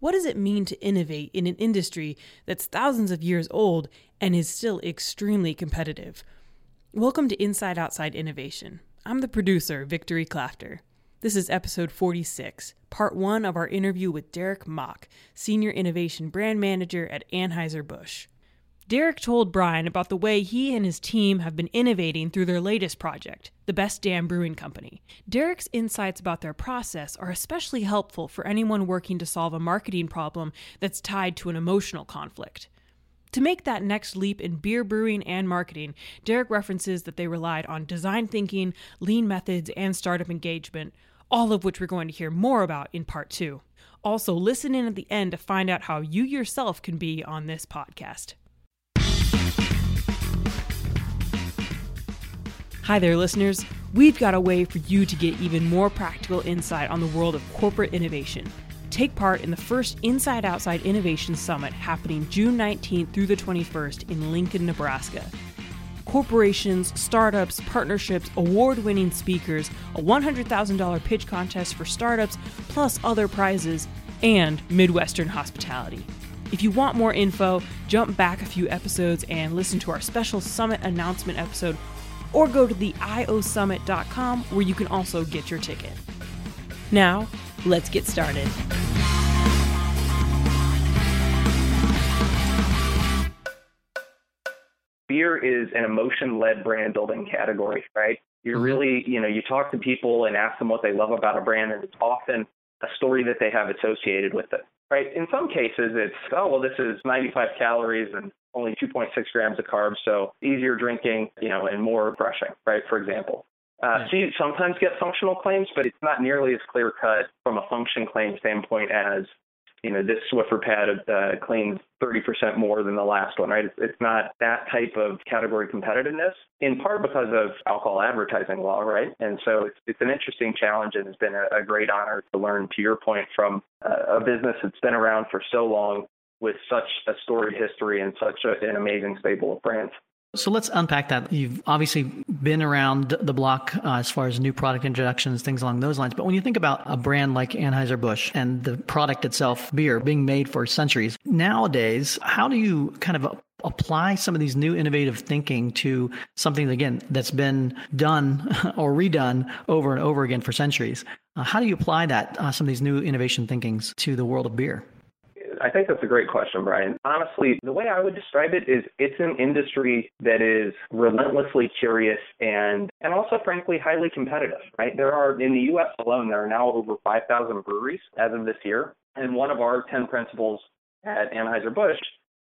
What does it mean to innovate in an industry that's thousands of years old and is still extremely competitive? Welcome to Inside Outside Innovation. I'm the producer, Victory Clafter. This is episode 46, part one of our interview with Derek Mock, Senior Innovation Brand Manager at Anheuser-Busch. Derek told Brian about the way he and his team have been innovating through their latest project, the Best Damn Brewing Company. Derek's insights about their process are especially helpful for anyone working to solve a marketing problem that's tied to an emotional conflict. To make that next leap in beer brewing and marketing, Derek references that they relied on design thinking, lean methods, and startup engagement, all of which we're going to hear more about in part two. Also, listen in at the end to find out how you yourself can be on this podcast. Hi there, listeners. We've got a way for you to get even more practical insight on the world of corporate innovation. Take part in the first Inside Outside Innovation Summit happening June 19th through the 21st in Lincoln, Nebraska. Corporations, startups, partnerships, award winning speakers, a $100,000 pitch contest for startups, plus other prizes, and Midwestern hospitality. If you want more info, jump back a few episodes and listen to our special summit announcement episode or go to the iosummit.com where you can also get your ticket. Now, let's get started. Beer is an emotion led brand building category, right? You're mm-hmm. really, you know, you talk to people and ask them what they love about a brand, and it's often a story that they have associated with it, right? In some cases, it's, oh, well, this is 95 calories and only 2.6 grams of carbs, so easier drinking, you know, and more refreshing, right? For example. Uh, so you sometimes get functional claims, but it's not nearly as clear cut from a function claim standpoint as you know, this Swiffer pad uh, claims 30% more than the last one, right? It's, it's not that type of category competitiveness, in part because of alcohol advertising law, right? And so it's, it's an interesting challenge and it's been a, a great honor to learn, to your point, from a, a business that's been around for so long with such a storied history and such a, an amazing stable of brands. So let's unpack that. You've obviously been around the block uh, as far as new product introductions, things along those lines. But when you think about a brand like Anheuser-Busch and the product itself, beer, being made for centuries, nowadays, how do you kind of apply some of these new innovative thinking to something, again, that's been done or redone over and over again for centuries? Uh, how do you apply that, uh, some of these new innovation thinkings to the world of beer? I think that's a great question, Brian. Honestly, the way I would describe it is it's an industry that is relentlessly curious and and also frankly highly competitive, right? There are in the US alone there are now over 5,000 breweries as of this year, and one of our 10 principles at Anheuser-Busch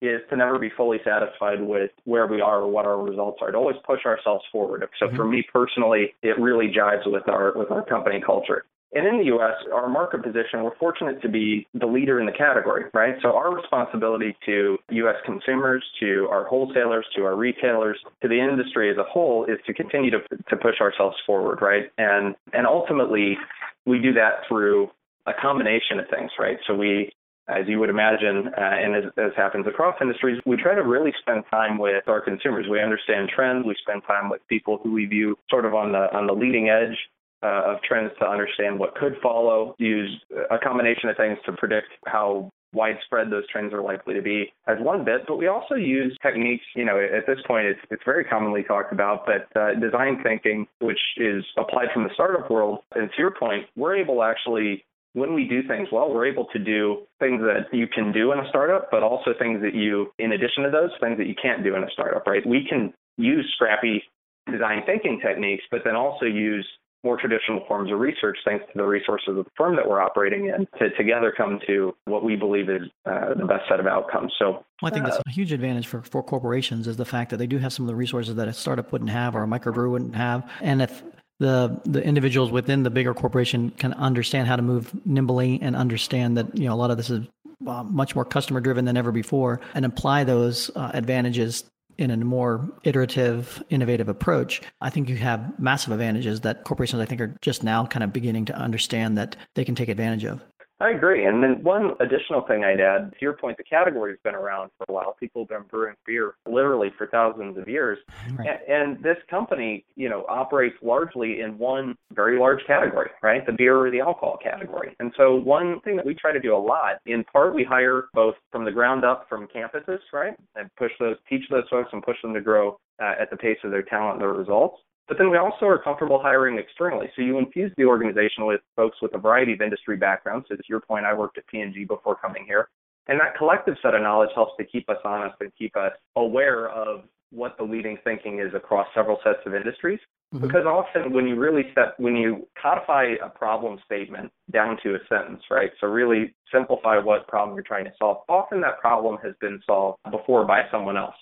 is to never be fully satisfied with where we are or what our results are. To always push ourselves forward. So mm-hmm. for me personally, it really jives with our with our company culture. And in the U.S., our market position, we're fortunate to be the leader in the category, right? So our responsibility to U.S. consumers, to our wholesalers, to our retailers, to the industry as a whole is to continue to, to push ourselves forward, right? And, and ultimately, we do that through a combination of things, right? So we as you would imagine, uh, and as, as, happens across industries, we try to really spend time with our consumers. We understand trends. We spend time with people who we view sort of on the on the leading edge uh, of trends to understand what could follow, use a combination of things to predict how widespread those trends are likely to be as one bit, but we also use techniques, you know, at this point it's, it's very commonly talked about, but uh, design thinking, which is applied from the startup world. And to your point, we're able actually, when we do things well, we're able to do things that you can do in a startup, but also things that you, in addition to those, things that you can't do in a startup, right? We can use scrappy design thinking techniques, but then also use more traditional forms of research, thanks to the resources of the firm that we're operating in, to together come to what we believe is uh, the best set of outcomes. So, well, I think that's uh, a huge advantage for, for corporations is the fact that they do have some of the resources that a startup wouldn't have or a microbrew wouldn't have. And if the the individuals within the bigger corporation can understand how to move nimbly and understand that you know a lot of this is uh, much more customer driven than ever before and apply those uh, advantages in a more iterative, innovative approach, I think you have massive advantages that corporations, I think, are just now kind of beginning to understand that they can take advantage of. I agree. And then one additional thing I'd add to your point, the category's been around for a while. People have been brewing beer literally for thousands of years. Right. And, and this company, you know, operates largely in one very large category, right? The beer or the alcohol category. And so one thing that we try to do a lot, in part, we hire both from the ground up from campuses, right? And push those, teach those folks and push them to grow uh, at the pace of their talent and their results. But then we also are comfortable hiring externally. So you infuse the organization with folks with a variety of industry backgrounds. So to your point, I worked at P&G before coming here. And that collective set of knowledge helps to keep us honest and keep us aware of what the leading thinking is across several sets of industries. Mm-hmm. Because often when you really set, when you codify a problem statement down to a sentence, right? So really simplify what problem you're trying to solve, often that problem has been solved before by someone else.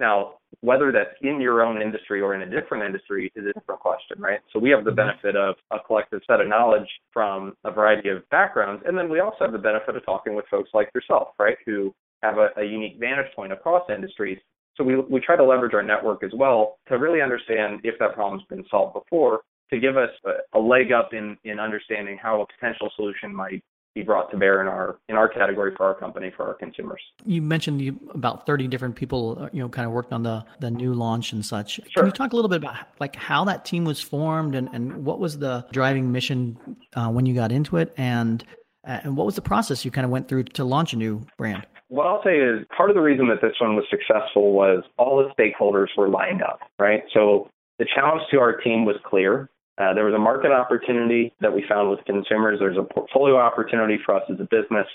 Now, whether that's in your own industry or in a different industry is a different question, right? So we have the benefit of a collective set of knowledge from a variety of backgrounds. And then we also have the benefit of talking with folks like yourself, right, who have a, a unique vantage point across industries. So we, we try to leverage our network as well to really understand if that problem's been solved before to give us a, a leg up in, in understanding how a potential solution might be brought to bear in our in our category for our company for our consumers. You mentioned you, about 30 different people uh, you know kind of worked on the the new launch and such. Sure. Can you talk a little bit about like how that team was formed and and what was the driving mission uh, when you got into it and uh, and what was the process you kind of went through to launch a new brand? What I'll say is part of the reason that this one was successful was all the stakeholders were lined up, right? So the challenge to our team was clear. Uh, there was a market opportunity that we found with consumers. There's a portfolio opportunity for us as a business.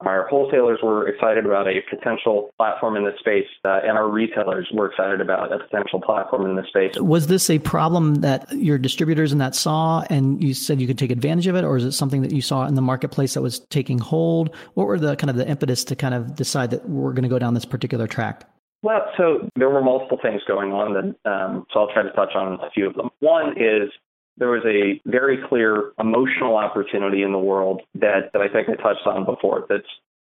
Our wholesalers were excited about a potential platform in this space, uh, and our retailers were excited about a potential platform in this space. Was this a problem that your distributors in that saw, and you said you could take advantage of it, or is it something that you saw in the marketplace that was taking hold? What were the kind of the impetus to kind of decide that we're going to go down this particular track? Well, so there were multiple things going on, that, um, so I'll try to touch on a few of them. One is there was a very clear emotional opportunity in the world that, that I think I touched on before. That's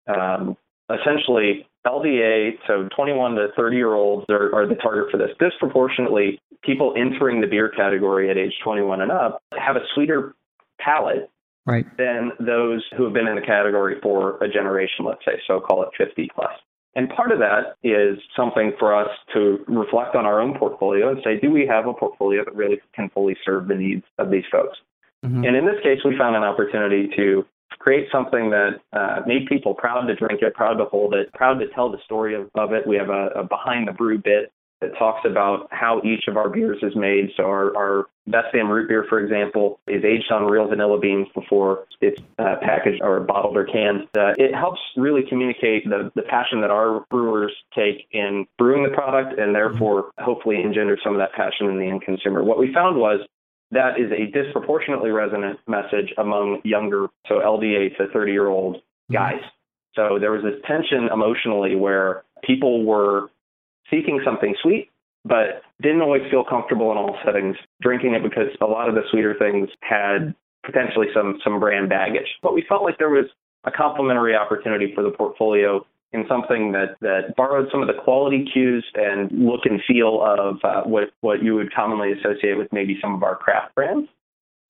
um, essentially LDA, so 21 to 30 year olds are, are the target for this. Disproportionately, people entering the beer category at age 21 and up have a sweeter palate right. than those who have been in the category for a generation, let's say, so call it 50 plus. And part of that is something for us to reflect on our own portfolio and say, do we have a portfolio that really can fully serve the needs of these folks? Mm-hmm. And in this case, we found an opportunity to create something that uh, made people proud to drink it, proud to hold it, proud to tell the story of, of it. We have a, a behind the brew bit that talks about how each of our beers is made. So our, our Best Damn Root Beer, for example, is aged on real vanilla beans before it's uh, packaged or bottled or canned. Uh, it helps really communicate the, the passion that our brewers take in brewing the product and therefore hopefully engender some of that passion in the end consumer. What we found was that is a disproportionately resonant message among younger, so LDA to 30 year old guys. So there was this tension emotionally where people were seeking something sweet, but didn't always feel comfortable in all settings drinking it because a lot of the sweeter things had potentially some some brand baggage. But we felt like there was a complementary opportunity for the portfolio in something that, that borrowed some of the quality cues and look and feel of uh, what, what you would commonly associate with maybe some of our craft brands,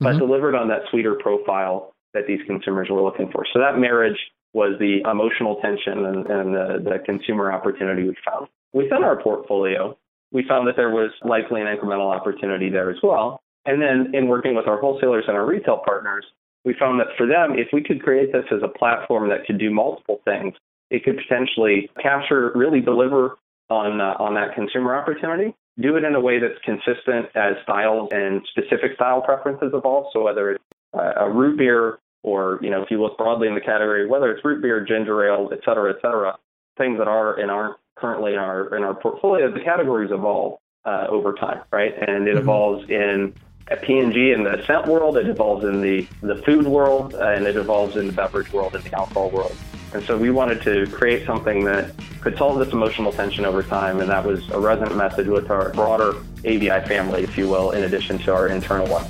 but mm-hmm. delivered on that sweeter profile that these consumers were looking for. So that marriage was the emotional tension and, and the, the consumer opportunity we found. Within our portfolio, we found that there was likely an incremental opportunity there as well. And then in working with our wholesalers and our retail partners, we found that for them, if we could create this as a platform that could do multiple things, it could potentially capture, really deliver on uh, on that consumer opportunity. Do it in a way that's consistent as styles and specific style preferences evolve. So whether it's a root beer or you know if you look broadly in the category, whether it's root beer, ginger ale, et cetera, et cetera, things that are and aren't currently in our in our portfolio, the categories evolve uh, over time, right? And it mm-hmm. evolves in at P&G in the scent world, it evolves in the the food world, uh, and it evolves in the beverage world and the alcohol world. And so we wanted to create something that could solve this emotional tension over time, and that was a resonant message with our broader ABI family, if you will, in addition to our internal one.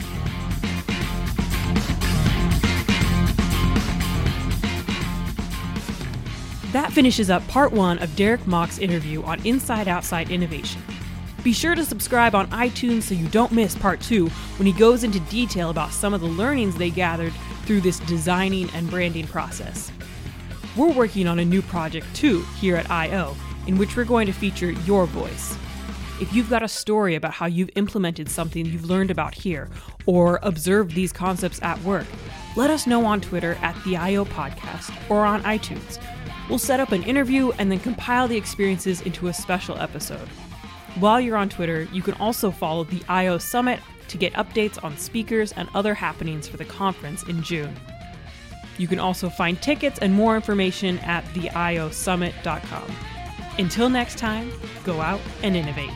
That finishes up part one of Derek Mock's interview on Inside Outside Innovation. Be sure to subscribe on iTunes so you don't miss part two when he goes into detail about some of the learnings they gathered through this designing and branding process. We're working on a new project too here at I.O., in which we're going to feature your voice. If you've got a story about how you've implemented something you've learned about here or observed these concepts at work, let us know on Twitter at the IO Podcast or on iTunes. We'll set up an interview and then compile the experiences into a special episode. While you're on Twitter, you can also follow the IO Summit to get updates on speakers and other happenings for the conference in June. You can also find tickets and more information at theiosummit.com. Until next time, go out and innovate.